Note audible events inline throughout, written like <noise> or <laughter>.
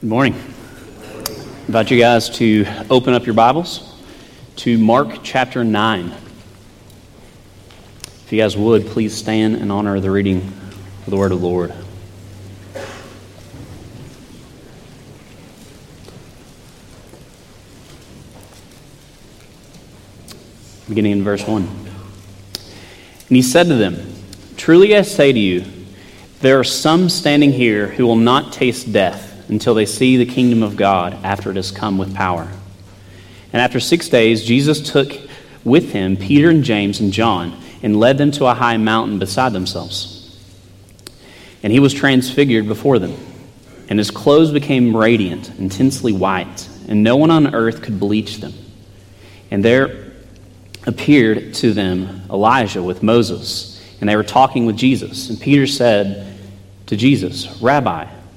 Good morning. I invite you guys to open up your Bibles to Mark chapter 9. If you guys would, please stand in honor of the reading of the Word of the Lord. Beginning in verse 1. And he said to them, Truly I say to you, there are some standing here who will not taste death until they see the kingdom of God after it has come with power. And after six days, Jesus took with him Peter and James and John and led them to a high mountain beside themselves. And he was transfigured before them, and his clothes became radiant, intensely white, and no one on earth could bleach them. And there appeared to them Elijah with Moses, and they were talking with Jesus. And Peter said to Jesus, Rabbi,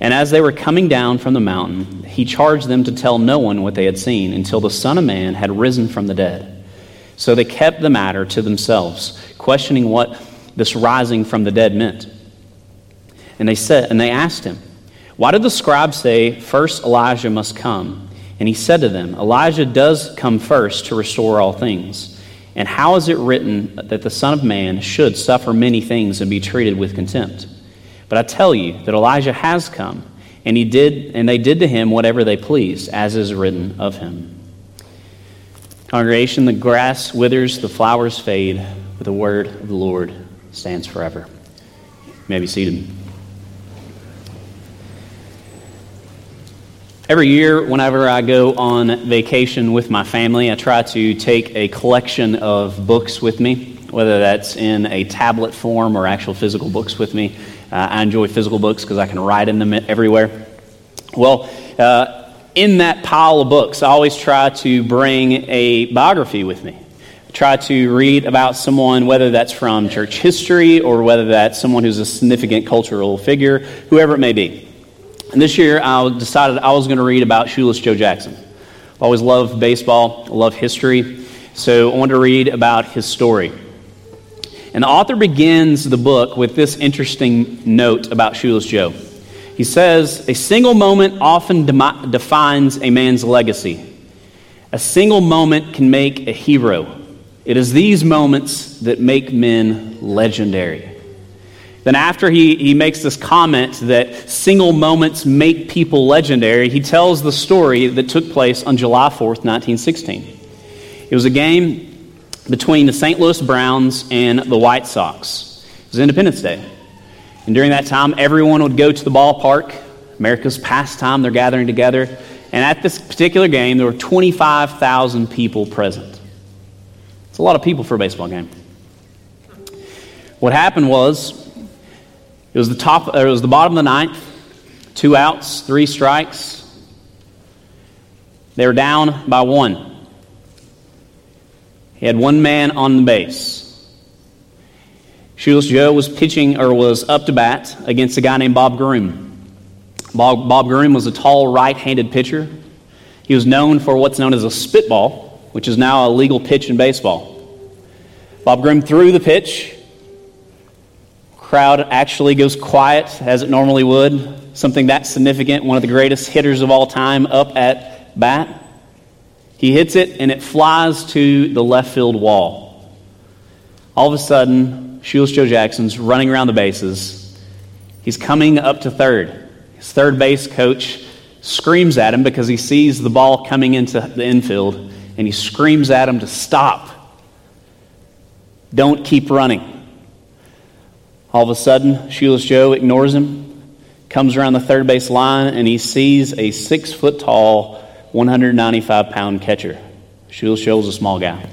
And as they were coming down from the mountain, he charged them to tell no one what they had seen until the Son of Man had risen from the dead. So they kept the matter to themselves, questioning what this rising from the dead meant. And they said, and they asked him, Why did the scribes say first Elijah must come? And he said to them, Elijah does come first to restore all things. And how is it written that the Son of Man should suffer many things and be treated with contempt? But I tell you that Elijah has come, and he did and they did to him whatever they pleased, as is written of him. Congregation, the grass withers, the flowers fade, but the word of the Lord stands forever. You may be seated. Every year, whenever I go on vacation with my family, I try to take a collection of books with me, whether that's in a tablet form or actual physical books with me. Uh, I enjoy physical books because I can write in them everywhere. Well, uh, in that pile of books, I always try to bring a biography with me. I try to read about someone, whether that's from church history or whether that's someone who's a significant cultural figure, whoever it may be. And this year, I decided I was going to read about Shoeless Joe Jackson. I always loved baseball, I love history, so I wanted to read about his story. And the author begins the book with this interesting note about Shoeless Joe. He says, A single moment often de- defines a man's legacy. A single moment can make a hero. It is these moments that make men legendary. Then, after he, he makes this comment that single moments make people legendary, he tells the story that took place on July 4th, 1916. It was a game between the St. Louis Browns and the White Sox. It was Independence Day. And during that time, everyone would go to the ballpark, America's pastime, they're gathering together. And at this particular game, there were 25,000 people present. It's a lot of people for a baseball game. What happened was, it was the top, it was the bottom of the ninth, two outs, three strikes. They were down by one. He had one man on the base. Shoeless Joe was pitching or was up to bat against a guy named Bob Groom. Bob, Bob Groom was a tall right handed pitcher. He was known for what's known as a spitball, which is now a legal pitch in baseball. Bob Groom threw the pitch. Crowd actually goes quiet as it normally would. Something that significant, one of the greatest hitters of all time up at bat. He hits it, and it flies to the left field wall. All of a sudden, Shoeless Joe Jackson's running around the bases. He's coming up to third. His third base coach screams at him because he sees the ball coming into the infield, and he screams at him to stop. Don't keep running. All of a sudden, Shoeless Joe ignores him, comes around the third base line, and he sees a six foot tall 195 pound catcher. Shoeless Joe was a small guy.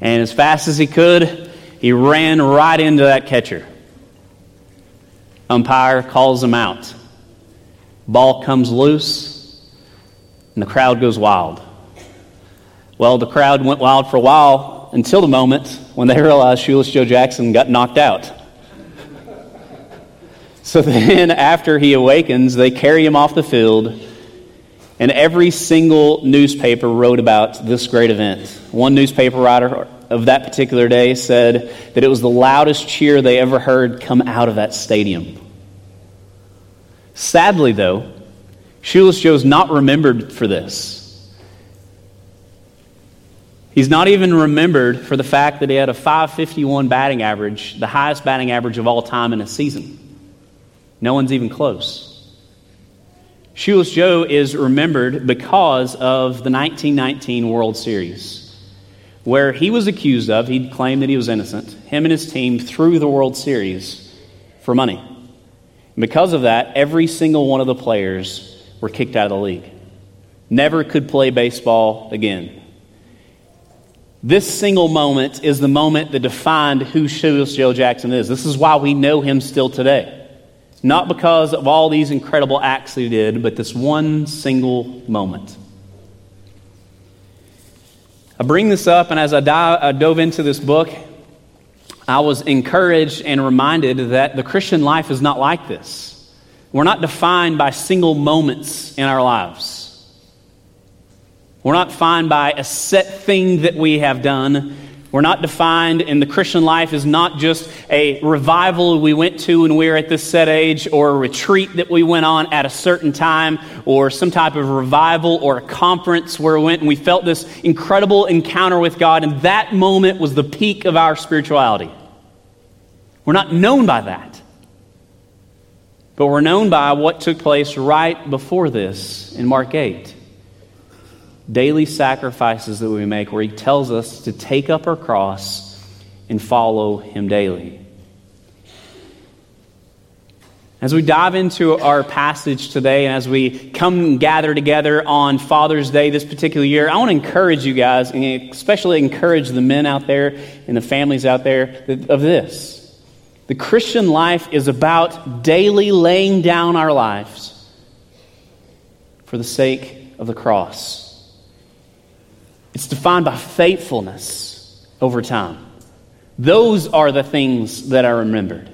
And as fast as he could, he ran right into that catcher. Umpire calls him out. Ball comes loose, and the crowd goes wild. Well, the crowd went wild for a while until the moment when they <laughs> realized Shoeless Joe Jackson got knocked out. So then, <laughs> after he awakens, they carry him off the field, and every single newspaper wrote about this great event. One newspaper writer of that particular day said that it was the loudest cheer they ever heard come out of that stadium. Sadly, though, Shoeless Joe's not remembered for this. He's not even remembered for the fact that he had a 551 batting average, the highest batting average of all time in a season. No one's even close. Shoeless Joe is remembered because of the 1919 World Series, where he was accused of, he claimed that he was innocent. Him and his team threw the World Series for money. And because of that, every single one of the players were kicked out of the league. Never could play baseball again. This single moment is the moment that defined who Shoeless Joe Jackson is. This is why we know him still today. Not because of all these incredible acts he did, but this one single moment. I bring this up, and as I, dive, I dove into this book, I was encouraged and reminded that the Christian life is not like this. We're not defined by single moments in our lives. We're not defined by a set thing that we have done. We're not defined, and the Christian life is not just a revival we went to when we were at this set age, or a retreat that we went on at a certain time, or some type of revival or a conference where we went and we felt this incredible encounter with God, and that moment was the peak of our spirituality. We're not known by that. But we're known by what took place right before this in Mark 8 daily sacrifices that we make, where he tells us to take up our cross and follow him daily. As we dive into our passage today and as we come and gather together on Father's Day this particular year, I want to encourage you guys, and especially encourage the men out there and the families out there of this. The Christian life is about daily laying down our lives for the sake of the cross. It's defined by faithfulness over time. Those are the things that are remembered.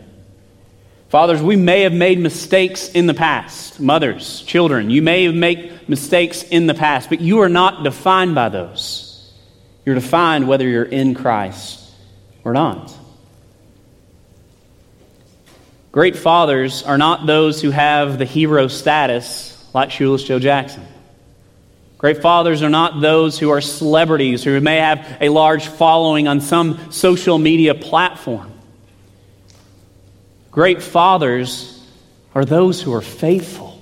Fathers, we may have made mistakes in the past. Mothers, children, you may have made mistakes in the past, but you are not defined by those. You're defined whether you're in Christ or not. Great fathers are not those who have the hero status like Shoeless Joe Jackson. Great fathers are not those who are celebrities, who may have a large following on some social media platform. Great fathers are those who are faithful.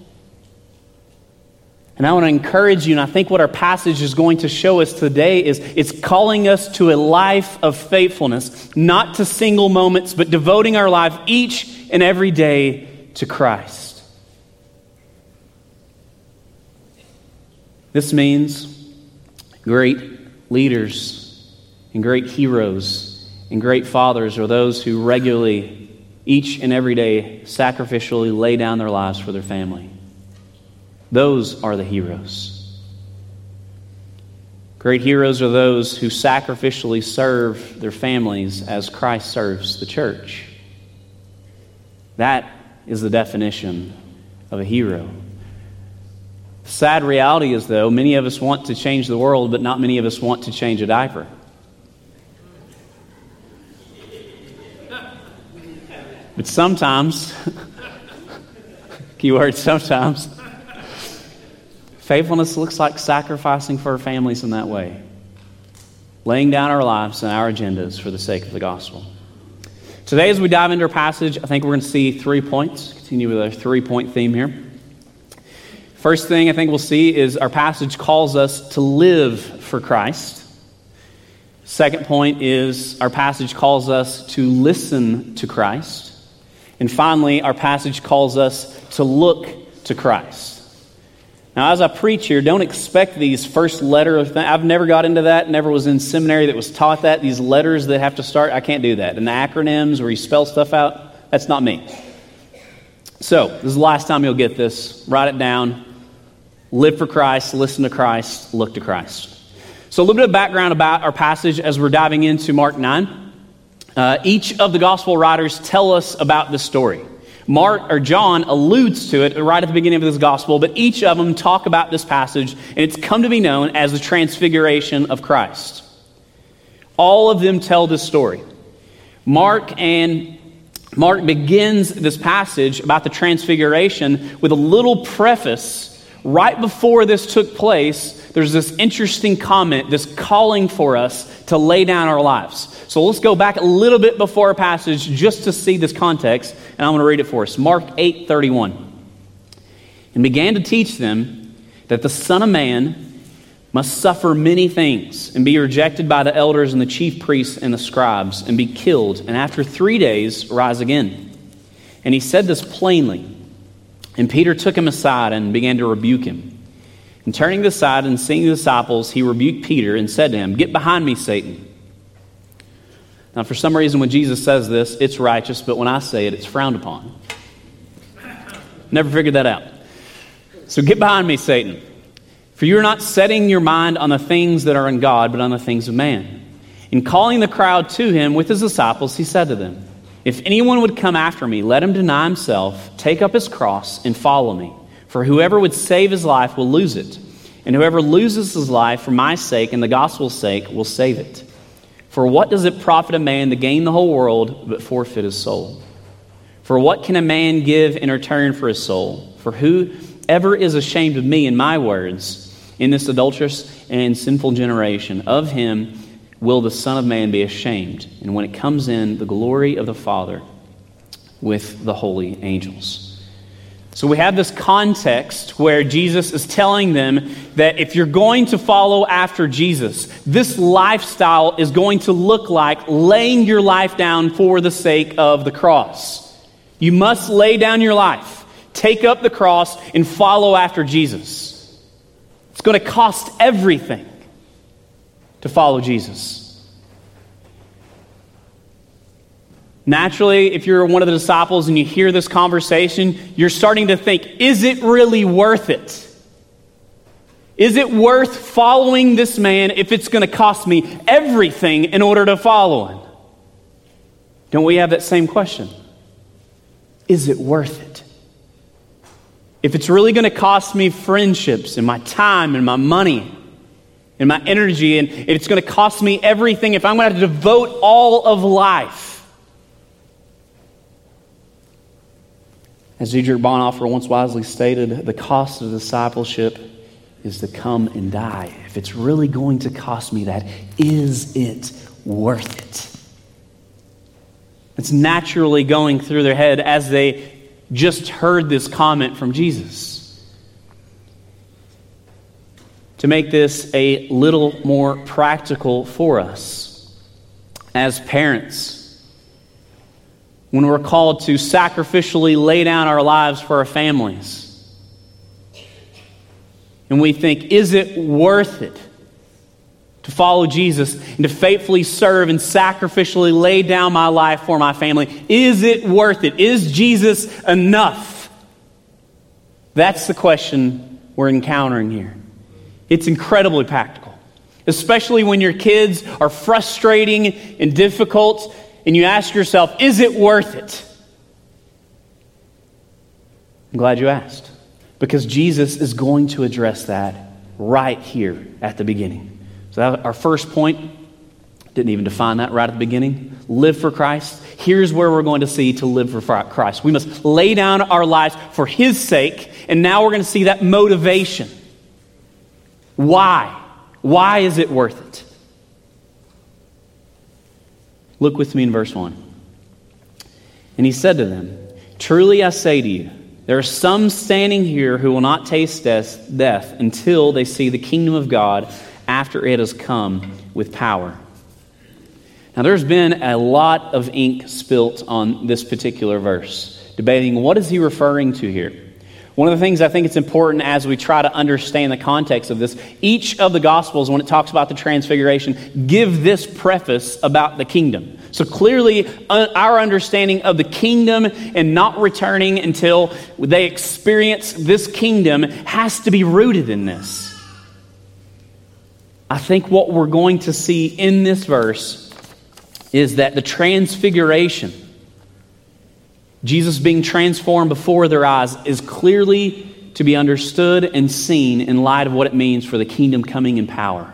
And I want to encourage you, and I think what our passage is going to show us today is it's calling us to a life of faithfulness, not to single moments, but devoting our life each and every day to Christ. This means great leaders and great heroes and great fathers are those who regularly, each and every day, sacrificially lay down their lives for their family. Those are the heroes. Great heroes are those who sacrificially serve their families as Christ serves the church. That is the definition of a hero. Sad reality is, though, many of us want to change the world, but not many of us want to change a diaper. But sometimes, <laughs> keyword sometimes, faithfulness looks like sacrificing for our families in that way, laying down our lives and our agendas for the sake of the gospel. Today, as we dive into our passage, I think we're going to see three points. Continue with our three point theme here. First thing I think we'll see is our passage calls us to live for Christ. Second point is our passage calls us to listen to Christ. And finally, our passage calls us to look to Christ. Now, as I preach here, don't expect these first letter of I've never got into that, never was in seminary that was taught that. These letters that have to start, I can't do that. And the acronyms where you spell stuff out, that's not me. So, this is the last time you'll get this. Write it down live for Christ, listen to Christ, look to Christ. So, a little bit of background about our passage as we're diving into Mark 9. Uh, each of the gospel writers tell us about this story. Mark or John alludes to it right at the beginning of this gospel, but each of them talk about this passage, and it's come to be known as the transfiguration of Christ. All of them tell this story. Mark and Mark begins this passage about the transfiguration with a little preface right before this took place, there's this interesting comment, this calling for us to lay down our lives. So let's go back a little bit before our passage just to see this context, and I'm going to read it for us. Mark 8 31. And began to teach them that the Son of Man must suffer many things and be rejected by the elders and the chief priests and the scribes and be killed, and after three days rise again. And he said this plainly. And Peter took him aside and began to rebuke him. And turning aside and seeing the disciples, he rebuked Peter and said to him, Get behind me, Satan. Now, for some reason, when Jesus says this, it's righteous, but when I say it, it's frowned upon. Never figured that out. So get behind me, Satan. For you are not setting your mind on the things that are in God, but on the things of man. In calling the crowd to him with his disciples, he said to them, if anyone would come after me, let him deny himself, take up his cross, and follow me. For whoever would save his life will lose it, and whoever loses his life for my sake and the gospel's sake will save it. For what does it profit a man to gain the whole world but forfeit his soul? For what can a man give in return for his soul? For whoever is ashamed of me and my words in this adulterous and sinful generation, of him will the Son of Man be ashamed, and when it comes in, the glory of the Father with the holy angels. So we have this context where Jesus is telling them that if you're going to follow after Jesus, this lifestyle is going to look like laying your life down for the sake of the cross. You must lay down your life, take up the cross, and follow after Jesus. It's going to cost everything to follow Jesus. Naturally, if you're one of the disciples and you hear this conversation, you're starting to think, is it really worth it? Is it worth following this man if it's going to cost me everything in order to follow him? Don't we have that same question? Is it worth it? If it's really going to cost me friendships and my time and my money and my energy, and it's going to cost me everything, if I'm going to have to devote all of life, As Dietrich Bonhoeffer once wisely stated, the cost of discipleship is to come and die. If it's really going to cost me that, is it worth it? It's naturally going through their head as they just heard this comment from Jesus. To make this a little more practical for us, as parents, when we're called to sacrificially lay down our lives for our families. And we think, is it worth it to follow Jesus and to faithfully serve and sacrificially lay down my life for my family? Is it worth it? Is Jesus enough? That's the question we're encountering here. It's incredibly practical, especially when your kids are frustrating and difficult and you ask yourself, is it worth it? I'm glad you asked. Because Jesus is going to address that right here at the beginning. So, our first point, didn't even define that right at the beginning. Live for Christ. Here's where we're going to see to live for Christ. We must lay down our lives for His sake, and now we're going to see that motivation. Why? Why is it worth it? Look with me in verse 1. And he said to them, Truly I say to you, there are some standing here who will not taste death, death until they see the kingdom of God after it has come with power. Now, there's been a lot of ink spilt on this particular verse, debating what is he referring to here. One of the things I think it's important as we try to understand the context of this, each of the Gospels, when it talks about the transfiguration, give this preface about the kingdom. So clearly, uh, our understanding of the kingdom and not returning until they experience this kingdom has to be rooted in this. I think what we're going to see in this verse is that the transfiguration, Jesus being transformed before their eyes, is clearly to be understood and seen in light of what it means for the kingdom coming in power.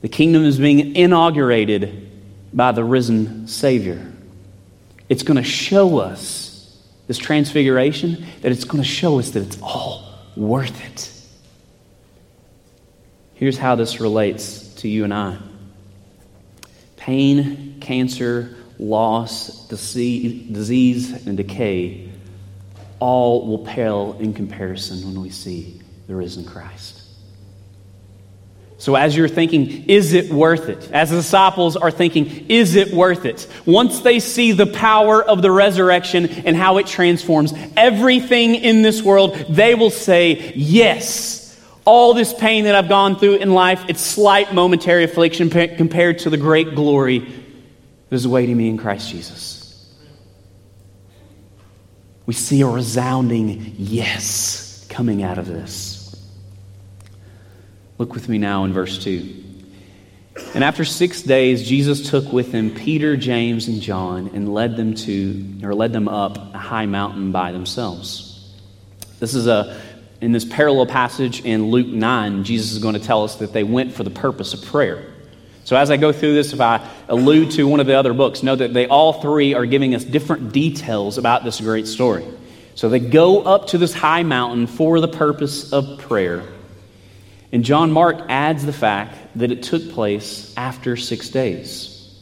The kingdom is being inaugurated by the risen Savior. It's going to show us, this transfiguration, that it's going to show us that it's all worth it. Here's how this relates to you and I pain, cancer, loss, disease, and decay all will pale in comparison when we see the risen Christ. So, as you're thinking, is it worth it? As the disciples are thinking, is it worth it? Once they see the power of the resurrection and how it transforms everything in this world, they will say, Yes, all this pain that I've gone through in life, it's slight momentary affliction compared to the great glory that is awaiting me in Christ Jesus. We see a resounding yes coming out of this. Look with me now in verse 2. And after six days, Jesus took with him Peter, James, and John and led them to, or led them up a high mountain by themselves. This is a, in this parallel passage in Luke 9, Jesus is going to tell us that they went for the purpose of prayer. So as I go through this, if I allude to one of the other books, know that they all three are giving us different details about this great story. So they go up to this high mountain for the purpose of prayer. And John Mark adds the fact that it took place after six days.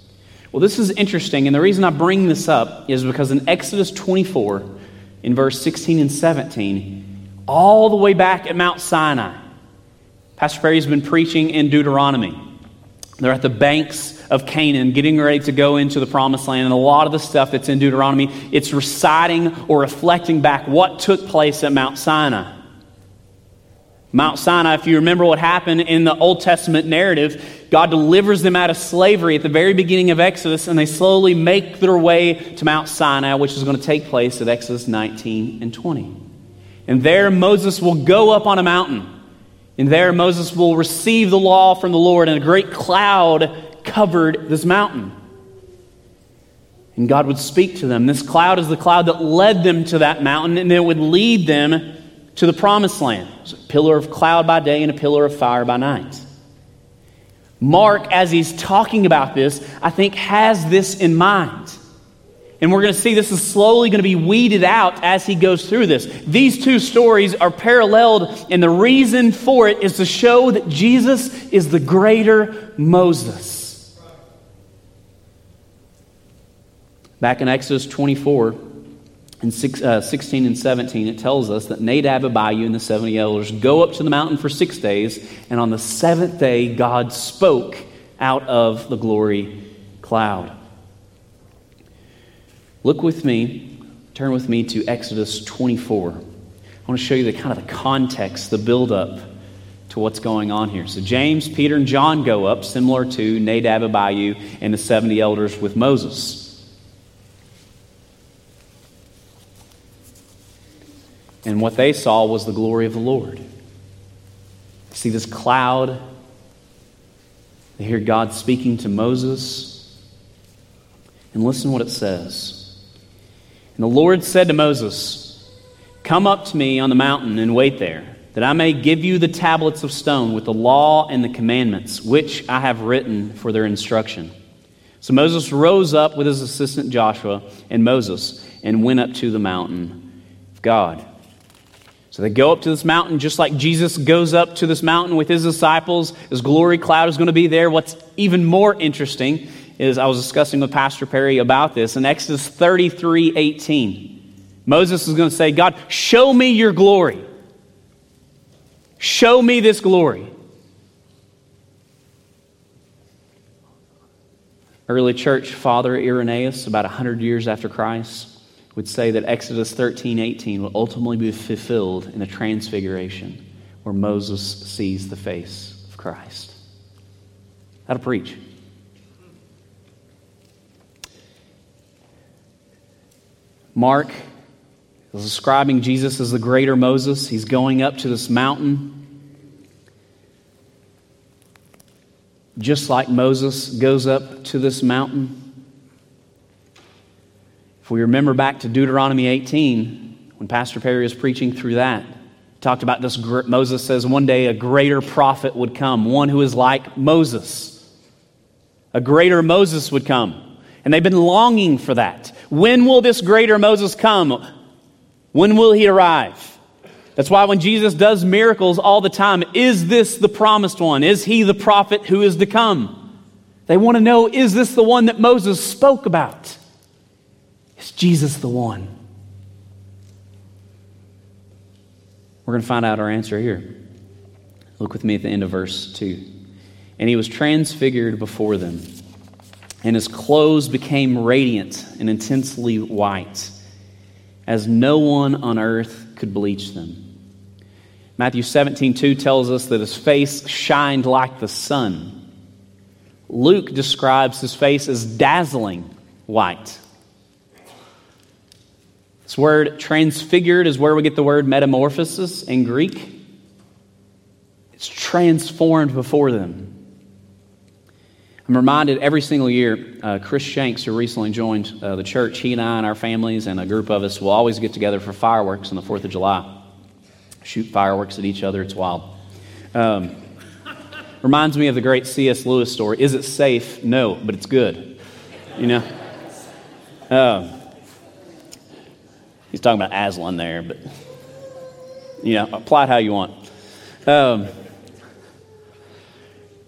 Well, this is interesting, and the reason I bring this up is because in Exodus 24, in verse 16 and 17, all the way back at Mount Sinai, Pastor Perry's been preaching in Deuteronomy. They're at the banks of Canaan, getting ready to go into the promised land. And a lot of the stuff that's in Deuteronomy, it's reciting or reflecting back what took place at Mount Sinai. Mount Sinai, if you remember what happened in the Old Testament narrative, God delivers them out of slavery at the very beginning of Exodus, and they slowly make their way to Mount Sinai, which is going to take place at Exodus 19 and 20. And there Moses will go up on a mountain. And there Moses will receive the law from the Lord, and a great cloud covered this mountain. And God would speak to them. This cloud is the cloud that led them to that mountain, and it would lead them to the promised land. a pillar of cloud by day and a pillar of fire by night. Mark, as he's talking about this, I think has this in mind. And we're going to see this is slowly going to be weeded out as he goes through this. These two stories are paralleled, and the reason for it is to show that Jesus is the greater Moses. Back in Exodus 24, in six, uh, 16 and 17, it tells us that Nadab, Abihu, and the 70 elders go up to the mountain for six days, and on the seventh day, God spoke out of the glory cloud. Look with me, turn with me to Exodus 24. I want to show you the kind of the context, the buildup to what's going on here. So James, Peter, and John go up, similar to Nadab, Abihu, and the 70 elders with Moses. And what they saw was the glory of the Lord. See this cloud. They hear God speaking to Moses. And listen what it says. And the Lord said to Moses, Come up to me on the mountain and wait there, that I may give you the tablets of stone with the law and the commandments, which I have written for their instruction. So Moses rose up with his assistant Joshua and Moses and went up to the mountain of God. So they go up to this mountain just like Jesus goes up to this mountain with his disciples. His glory cloud is going to be there. What's even more interesting is I was discussing with Pastor Perry about this in Exodus 33 18. Moses is going to say, God, show me your glory. Show me this glory. Early church father Irenaeus, about 100 years after Christ, would say that Exodus 13, 18 will ultimately be fulfilled in the transfiguration where Moses sees the face of Christ. To preach. Mark is describing Jesus as the greater Moses. He's going up to this mountain. just like Moses goes up to this mountain? If we remember back to Deuteronomy 18, when Pastor Perry was preaching through that, talked about this. Moses says one day a greater prophet would come, one who is like Moses. A greater Moses would come. And they've been longing for that. When will this greater Moses come? When will he arrive? That's why when Jesus does miracles all the time, is this the promised one? Is he the prophet who is to come? They want to know is this the one that Moses spoke about? Is Jesus the one? We're going to find out our answer here. Look with me at the end of verse 2. And he was transfigured before them, and his clothes became radiant and intensely white, as no one on earth could bleach them. Matthew 17, 2 tells us that his face shined like the sun. Luke describes his face as dazzling white. This word transfigured is where we get the word metamorphosis in Greek. It's transformed before them. I'm reminded every single year, uh, Chris Shanks, who recently joined uh, the church, he and I and our families and a group of us will always get together for fireworks on the 4th of July shoot fireworks at each other. It's wild. Um, reminds me of the great C.S. Lewis story. Is it safe? No, but it's good. You know? Um, he's talking about Aslan there, but, you know, apply it how you want. Um,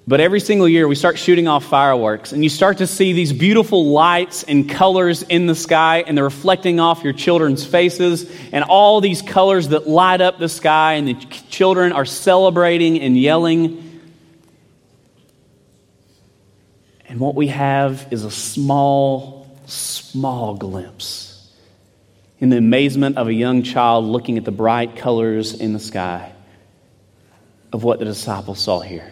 but every single year, we start shooting off fireworks, and you start to see these beautiful lights and colors in the sky, and they're reflecting off your children's faces, and all these colors that light up the sky, and the children are celebrating and yelling. And what we have is a small, small glimpse in the amazement of a young child looking at the bright colors in the sky of what the disciples saw here.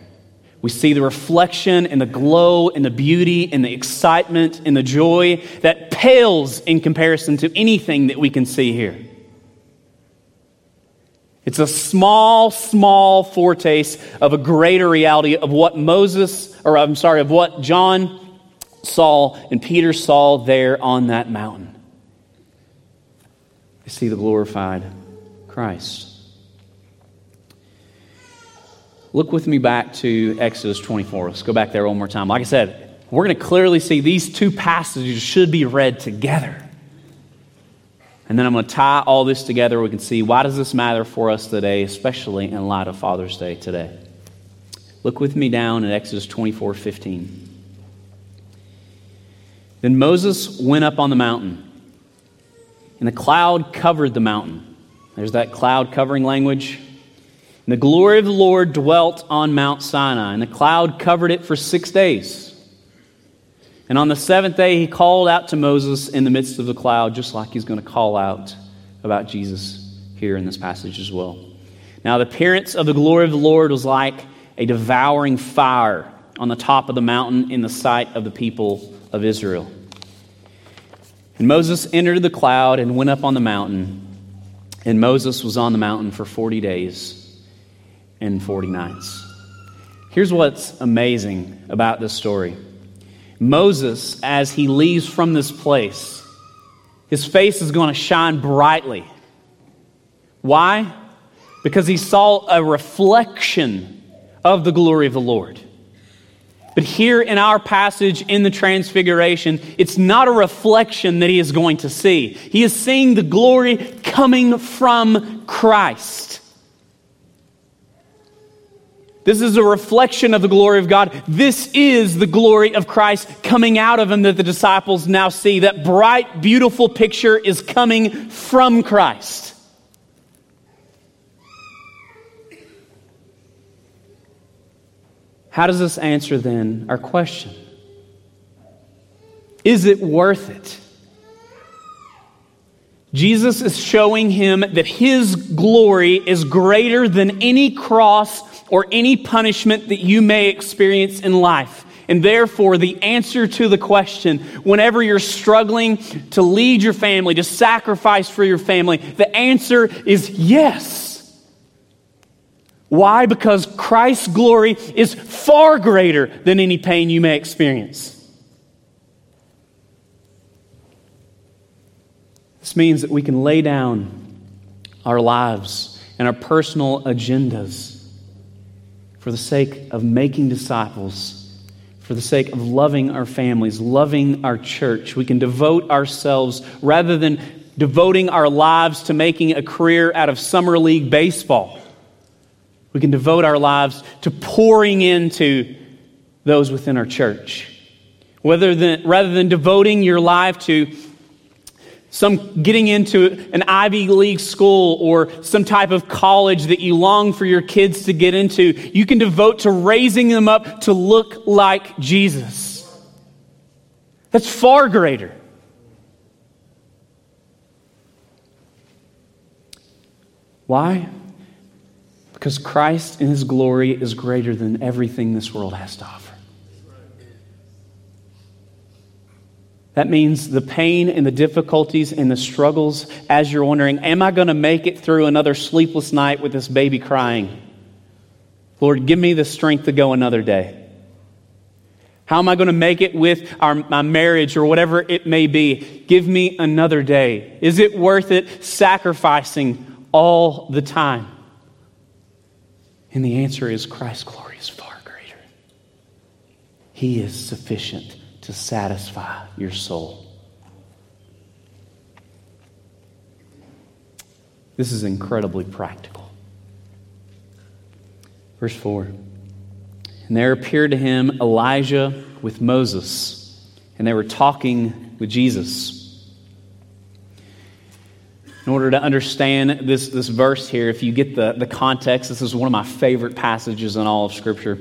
We see the reflection and the glow and the beauty and the excitement and the joy that pales in comparison to anything that we can see here. It's a small, small foretaste of a greater reality of what Moses, or I'm sorry, of what John saw and Peter saw there on that mountain. You see the glorified Christ. Look with me back to Exodus 24. Let's go back there one more time. Like I said, we're going to clearly see these two passages should be read together. And then I'm going to tie all this together. We can see why does this matter for us today, especially in light of Father's Day today. Look with me down in Exodus 24 15. Then Moses went up on the mountain, and the cloud covered the mountain. There's that cloud covering language. And the glory of the Lord dwelt on Mount Sinai, and the cloud covered it for six days. And on the seventh day, he called out to Moses in the midst of the cloud, just like he's going to call out about Jesus here in this passage as well. Now, the appearance of the glory of the Lord was like a devouring fire on the top of the mountain in the sight of the people of Israel. And Moses entered the cloud and went up on the mountain. And Moses was on the mountain for 40 days and 40 nights. Here's what's amazing about this story Moses, as he leaves from this place, his face is going to shine brightly. Why? Because he saw a reflection of the glory of the Lord. But here in our passage in the Transfiguration, it's not a reflection that he is going to see. He is seeing the glory coming from Christ. This is a reflection of the glory of God. This is the glory of Christ coming out of him that the disciples now see. That bright, beautiful picture is coming from Christ. How does this answer then our question? Is it worth it? Jesus is showing him that his glory is greater than any cross or any punishment that you may experience in life. And therefore, the answer to the question, whenever you're struggling to lead your family, to sacrifice for your family, the answer is yes. Why? Because Christ's glory is far greater than any pain you may experience. This means that we can lay down our lives and our personal agendas for the sake of making disciples, for the sake of loving our families, loving our church. We can devote ourselves rather than devoting our lives to making a career out of summer league baseball. We can devote our lives to pouring into those within our church. Whether than, rather than devoting your life to some getting into an Ivy League school or some type of college that you long for your kids to get into, you can devote to raising them up to look like Jesus. That's far greater. Why? Because Christ in his glory is greater than everything this world has to offer. That means the pain and the difficulties and the struggles as you're wondering, am I going to make it through another sleepless night with this baby crying? Lord, give me the strength to go another day. How am I going to make it with our, my marriage or whatever it may be? Give me another day. Is it worth it sacrificing all the time? And the answer is Christ's glory is far greater. He is sufficient to satisfy your soul. This is incredibly practical. Verse 4 And there appeared to him Elijah with Moses, and they were talking with Jesus. In order to understand this, this verse here, if you get the, the context, this is one of my favorite passages in all of Scripture.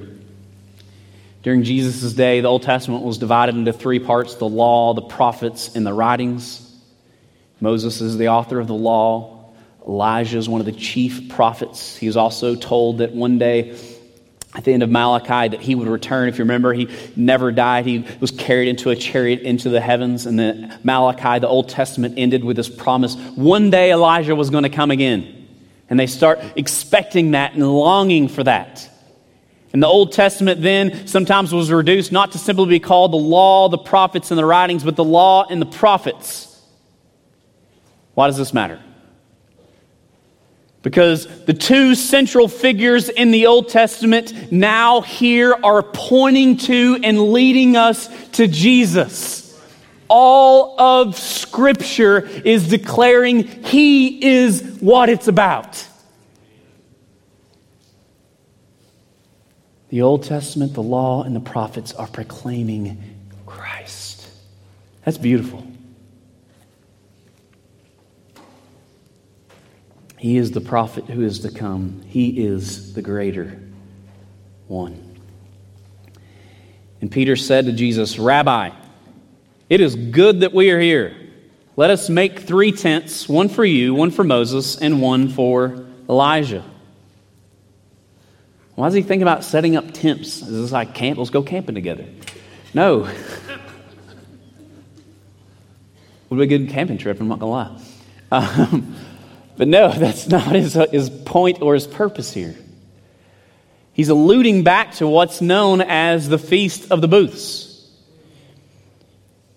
During Jesus' day, the Old Testament was divided into three parts the law, the prophets, and the writings. Moses is the author of the law. Elijah is one of the chief prophets. He was also told that one day, at the end of Malachi, that he would return. If you remember, he never died. He was carried into a chariot into the heavens. And then Malachi, the Old Testament, ended with this promise one day Elijah was going to come again. And they start expecting that and longing for that. And the Old Testament then sometimes was reduced not to simply be called the law, the prophets, and the writings, but the law and the prophets. Why does this matter? Because the two central figures in the Old Testament now here are pointing to and leading us to Jesus. All of Scripture is declaring He is what it's about. The Old Testament, the law, and the prophets are proclaiming Christ. That's beautiful. He is the prophet who is to come, He is the greater one. And Peter said to Jesus, Rabbi, it is good that we are here. Let us make three tents one for you, one for Moses, and one for Elijah. Why does he think about setting up tents? Is this like camp? Let's go camping together. No. <laughs> Would be a good camping trip, I'm not going to lie. Um, but no, <laughs> that's not his, his point or his purpose here. He's alluding back to what's known as the Feast of the Booths.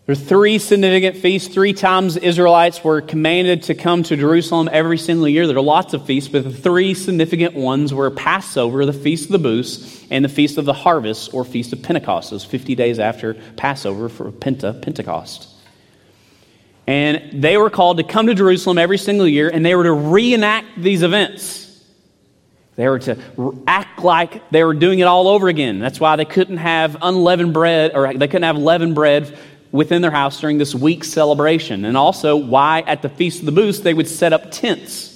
There are three significant feasts. Three times the Israelites were commanded to come to Jerusalem every single year. There are lots of feasts, but the three significant ones were Passover, the Feast of the Booths, and the Feast of the Harvest, or Feast of Pentecost. Was 50 days after Passover for Penta, Pentecost. And they were called to come to Jerusalem every single year, and they were to reenact these events. They were to act like they were doing it all over again. That's why they couldn't have unleavened bread, or they couldn't have leavened bread within their house during this week's celebration, and also why at the Feast of the Booths they would set up tents.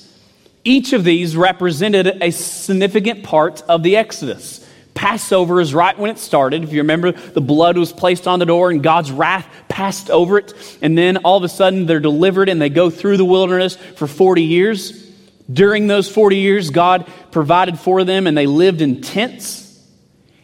Each of these represented a significant part of the Exodus. Passover is right when it started. If you remember, the blood was placed on the door and God's wrath passed over it. And then all of a sudden they're delivered and they go through the wilderness for 40 years. During those 40 years, God provided for them and they lived in tents.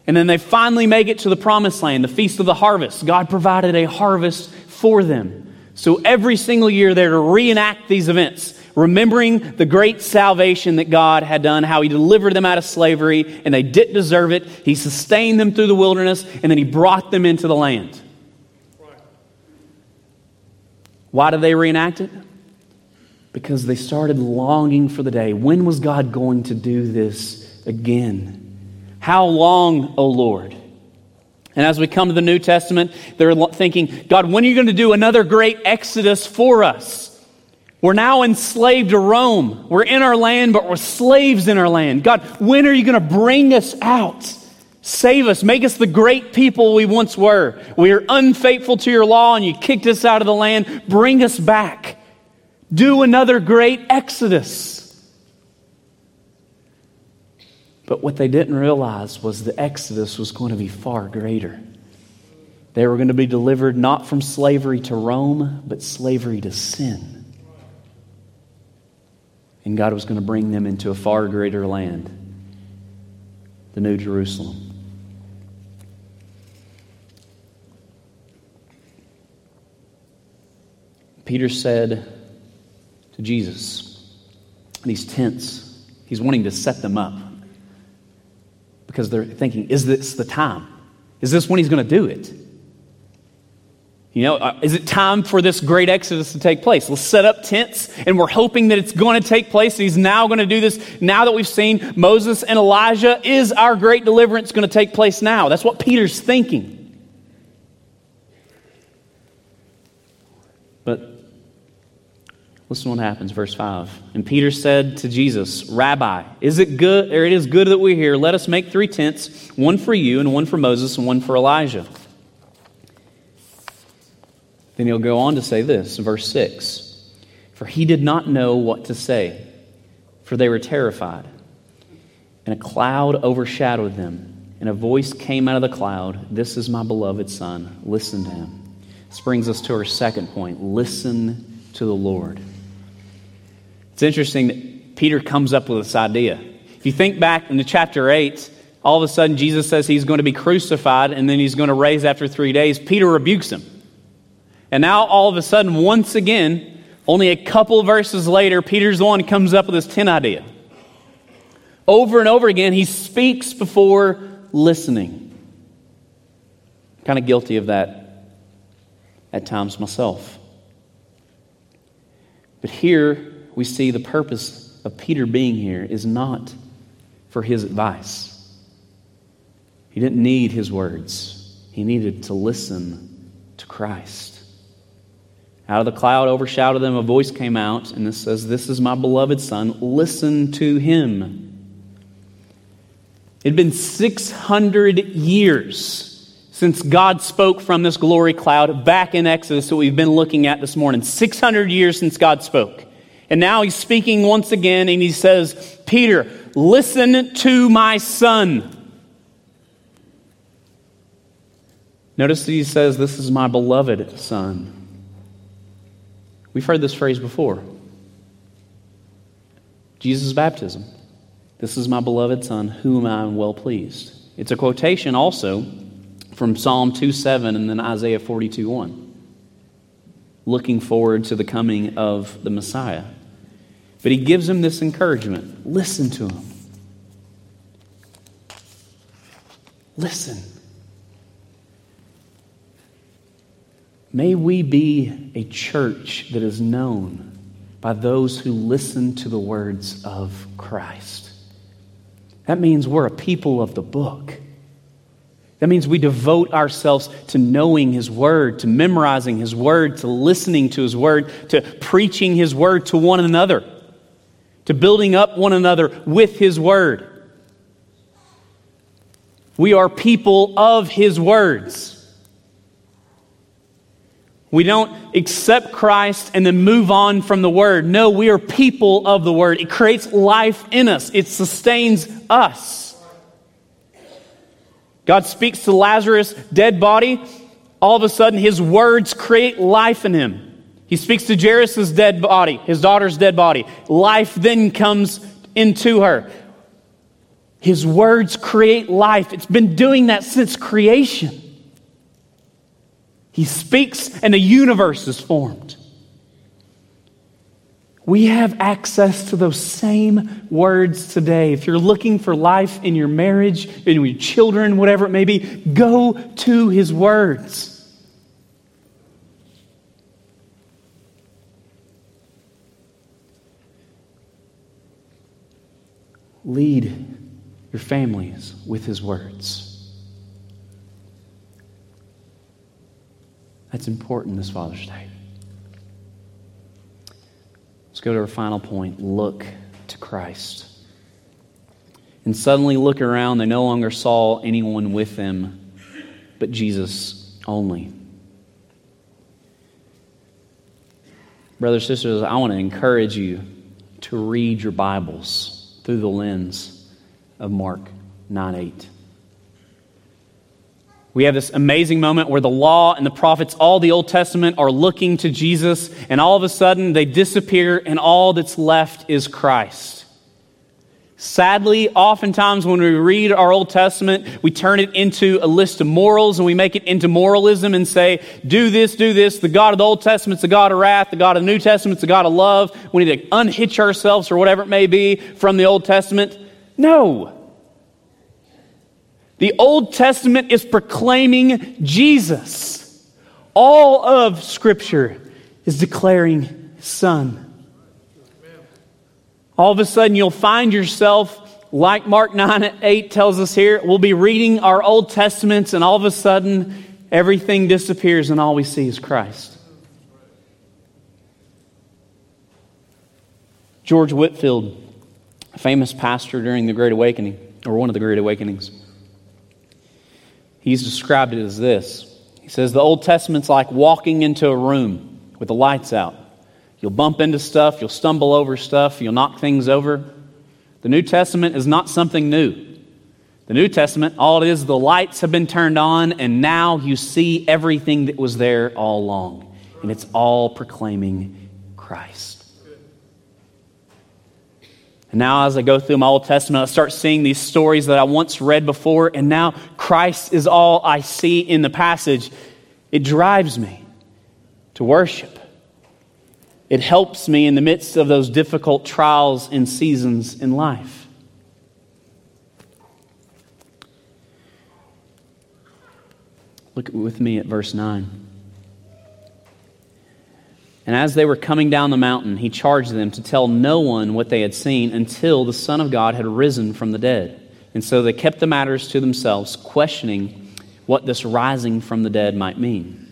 And then they finally make it to the promised land, the Feast of the Harvest. God provided a harvest for them. So every single year they're to reenact these events, remembering the great salvation that God had done, how He delivered them out of slavery, and they didn't deserve it. He sustained them through the wilderness, and then He brought them into the land. Why did they reenact it? Because they started longing for the day. When was God going to do this again? How long, O Lord? And as we come to the New Testament, they're thinking, God, when are you going to do another great exodus for us? We're now enslaved to Rome. We're in our land, but we're slaves in our land. God, when are you going to bring us out? Save us. Make us the great people we once were. We are unfaithful to your law and you kicked us out of the land. Bring us back. Do another great exodus. But what they didn't realize was the exodus was going to be far greater. They were going to be delivered not from slavery to Rome, but slavery to sin. And God was going to bring them into a far greater land, the New Jerusalem. Peter said to Jesus, these tents, he's wanting to set them up because they're thinking, is this the time? Is this when he's going to do it? You know, uh, is it time for this great exodus to take place? Let's set up tents, and we're hoping that it's going to take place. He's now going to do this. Now that we've seen Moses and Elijah, is our great deliverance going to take place now? That's what Peter's thinking. Listen to what happens, verse 5. And Peter said to Jesus, Rabbi, is it good, or it is good that we're here? Let us make three tents, one for you, and one for Moses, and one for Elijah. Then he'll go on to say this, verse 6 For he did not know what to say, for they were terrified. And a cloud overshadowed them, and a voice came out of the cloud This is my beloved Son, listen to him. This brings us to our second point listen to the Lord. It's interesting that Peter comes up with this idea. If you think back into chapter 8, all of a sudden Jesus says he's going to be crucified and then he's going to raise after three days. Peter rebukes him. And now all of a sudden, once again, only a couple verses later, Peter's the one who comes up with this 10 idea. Over and over again, he speaks before listening. Kind of guilty of that at times myself. But here, we see the purpose of Peter being here is not for his advice. He didn't need his words, he needed to listen to Christ. Out of the cloud overshadowed them, a voice came out, and this says, This is my beloved Son, listen to him. It had been 600 years since God spoke from this glory cloud back in Exodus that we've been looking at this morning. 600 years since God spoke. And now he's speaking once again and he says, Peter, listen to my son. Notice that he says, This is my beloved son. We've heard this phrase before Jesus' baptism. This is my beloved son, whom I am well pleased. It's a quotation also from Psalm 2 7 and then Isaiah 42 1 looking forward to the coming of the Messiah. But he gives him this encouragement listen to him. Listen. May we be a church that is known by those who listen to the words of Christ. That means we're a people of the book. That means we devote ourselves to knowing His Word, to memorizing His Word, to listening to His Word, to preaching His Word to one another to building up one another with His Word. We are people of His words. We don't accept Christ and then move on from the Word. No, we are people of the Word. It creates life in us, it sustains us. God speaks to Lazarus' dead body. All of a sudden, his words create life in him. He speaks to Jairus' dead body, his daughter's dead body. Life then comes into her. His words create life. It's been doing that since creation. He speaks and a universe is formed. We have access to those same words today. If you're looking for life in your marriage, in your children, whatever it may be, go to his words. Lead your families with his words. That's important this Father's Day. Let's go to our final point look to Christ. And suddenly look around, they no longer saw anyone with them but Jesus only. Brothers, sisters, I want to encourage you to read your Bibles through the lens of Mark 9 8 we have this amazing moment where the law and the prophets, all the Old Testament, are looking to Jesus, and all of a sudden they disappear, and all that's left is Christ. Sadly, oftentimes when we read our Old Testament, we turn it into a list of morals and we make it into moralism and say, do this, do this. The God of the Old Testament's the God of wrath. The God of the New Testament's the God of love. We need to unhitch ourselves or whatever it may be from the Old Testament. No. The Old Testament is proclaiming Jesus. All of Scripture is declaring Son. All of a sudden, you'll find yourself, like Mark 9 8 tells us here, we'll be reading our Old Testaments, and all of a sudden, everything disappears, and all we see is Christ. George Whitefield, a famous pastor during the Great Awakening, or one of the Great Awakenings, He's described it as this He says, The Old Testament's like walking into a room with the lights out. You'll bump into stuff, you'll stumble over stuff, you'll knock things over. The New Testament is not something new. The New Testament, all it is, the lights have been turned on, and now you see everything that was there all along. And it's all proclaiming Christ. And now, as I go through my Old Testament, I start seeing these stories that I once read before, and now Christ is all I see in the passage. It drives me to worship. It helps me in the midst of those difficult trials and seasons in life. Look with me at verse 9. And as they were coming down the mountain, he charged them to tell no one what they had seen until the Son of God had risen from the dead. And so they kept the matters to themselves, questioning what this rising from the dead might mean.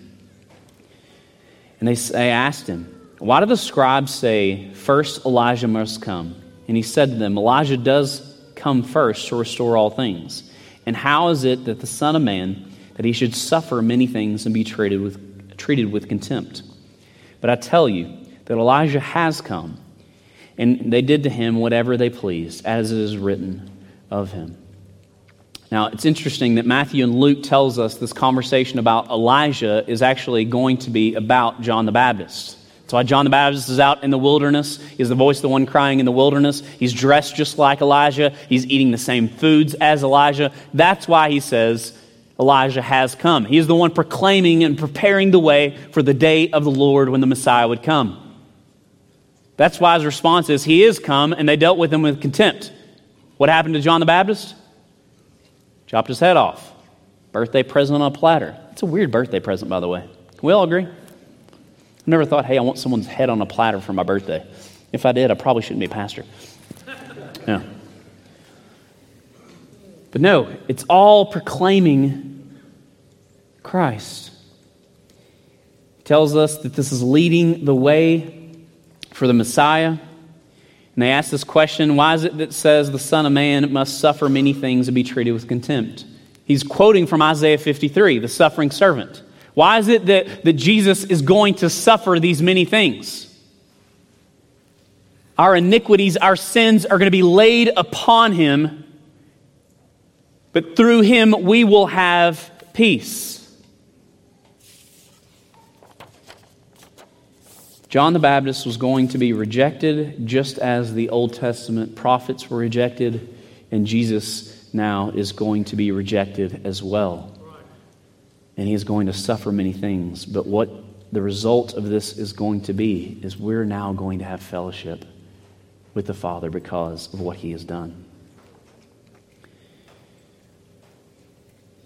And they, they asked him, Why do the scribes say, First Elijah must come? And he said to them, Elijah does come first to restore all things. And how is it that the Son of Man, that he should suffer many things and be treated with, treated with contempt? But I tell you that Elijah has come, and they did to him whatever they pleased, as it is written of him. Now, it's interesting that Matthew and Luke tells us this conversation about Elijah is actually going to be about John the Baptist. That's why John the Baptist is out in the wilderness. He's the voice of the one crying in the wilderness. He's dressed just like Elijah. He's eating the same foods as Elijah. That's why he says, Elijah has come. He is the one proclaiming and preparing the way for the day of the Lord when the Messiah would come. That's why his response is, He is come, and they dealt with him with contempt. What happened to John the Baptist? Chopped his head off. Birthday present on a platter. It's a weird birthday present, by the way. Can we all agree? I never thought, hey, I want someone's head on a platter for my birthday. If I did, I probably shouldn't be a pastor. Yeah. But no, it's all proclaiming Christ. Tells us that this is leading the way for the Messiah. And they ask this question why is it that says the Son of Man must suffer many things and be treated with contempt? He's quoting from Isaiah 53, the suffering servant. Why is it that, that Jesus is going to suffer these many things? Our iniquities, our sins are going to be laid upon him but through him we will have peace. John the Baptist was going to be rejected just as the Old Testament prophets were rejected, and Jesus now is going to be rejected as well. And he is going to suffer many things. But what the result of this is going to be is we're now going to have fellowship with the Father because of what he has done.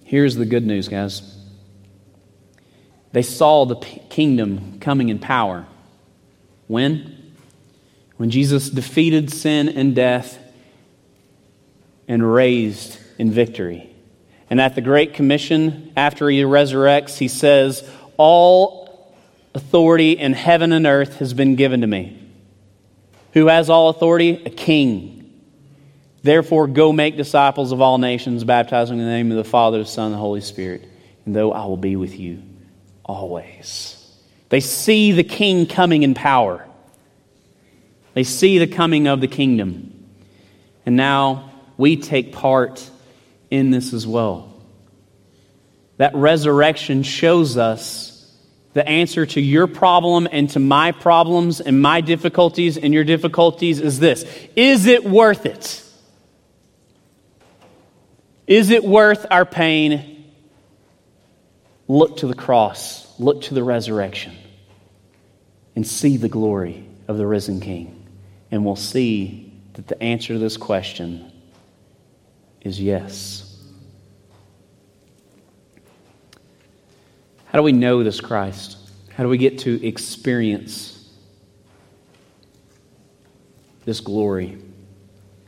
Here's the good news, guys. They saw the kingdom coming in power. When? When Jesus defeated sin and death and raised in victory. And at the Great Commission, after he resurrects, he says, All authority in heaven and earth has been given to me. Who has all authority? A king. Therefore, go make disciples of all nations, baptizing in the name of the Father, the Son, and the Holy Spirit. And though I will be with you always. They see the king coming in power. They see the coming of the kingdom. And now we take part in this as well. That resurrection shows us the answer to your problem and to my problems and my difficulties and your difficulties is this Is it worth it? Is it worth our pain? Look to the cross, look to the resurrection, and see the glory of the risen King. And we'll see that the answer to this question is yes. How do we know this Christ? How do we get to experience this glory?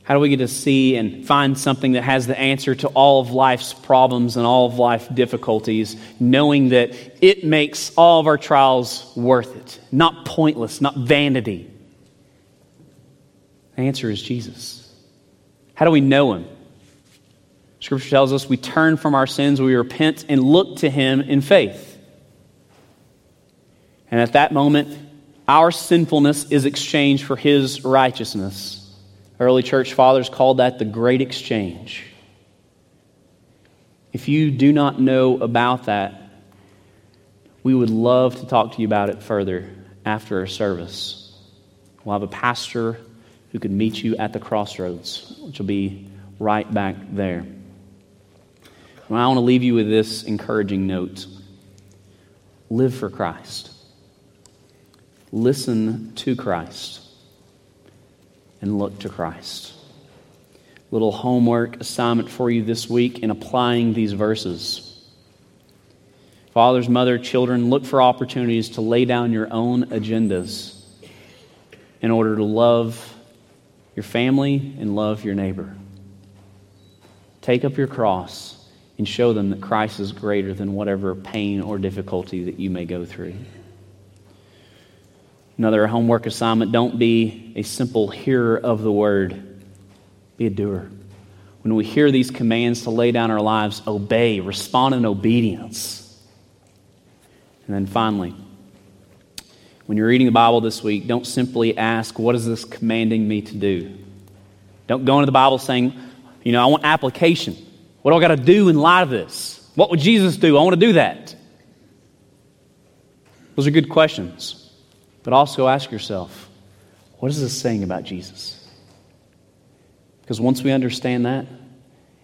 How do we get to see and find something that has the answer to all of life's problems and all of life's difficulties, knowing that it makes all of our trials worth it, not pointless, not vanity? The answer is Jesus. How do we know him? Scripture tells us we turn from our sins, we repent, and look to him in faith. And at that moment, our sinfulness is exchanged for his righteousness. Early church fathers called that the great exchange. If you do not know about that, we would love to talk to you about it further after our service. We'll have a pastor who can meet you at the crossroads, which will be right back there. Well, I want to leave you with this encouraging note live for Christ. Listen to Christ and look to Christ. Little homework assignment for you this week in applying these verses. Fathers, mother, children, look for opportunities to lay down your own agendas in order to love your family and love your neighbor. Take up your cross and show them that Christ is greater than whatever pain or difficulty that you may go through. Another homework assignment don't be a simple hearer of the word, be a doer. When we hear these commands to lay down our lives, obey, respond in obedience. And then finally, when you're reading the Bible this week, don't simply ask, What is this commanding me to do? Don't go into the Bible saying, You know, I want application. What do I got to do in light of this? What would Jesus do? I want to do that. Those are good questions. But also ask yourself, what is this saying about Jesus? Because once we understand that,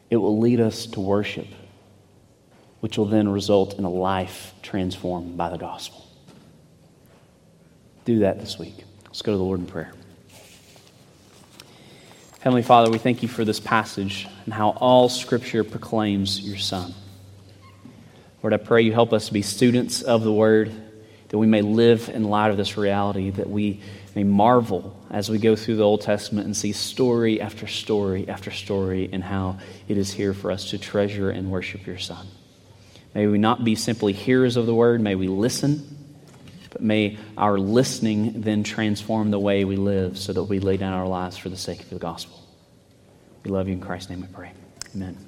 it will lead us to worship, which will then result in a life transformed by the gospel. Do that this week. Let's go to the Lord in prayer. Heavenly Father, we thank you for this passage and how all Scripture proclaims your Son. Lord, I pray you help us to be students of the Word that we may live in light of this reality, that we may marvel as we go through the Old Testament and see story after story after story and how it is here for us to treasure and worship your Son. May we not be simply hearers of the word, may we listen, but may our listening then transform the way we live so that we lay down our lives for the sake of the gospel. We love you in Christ's name, we pray. Amen.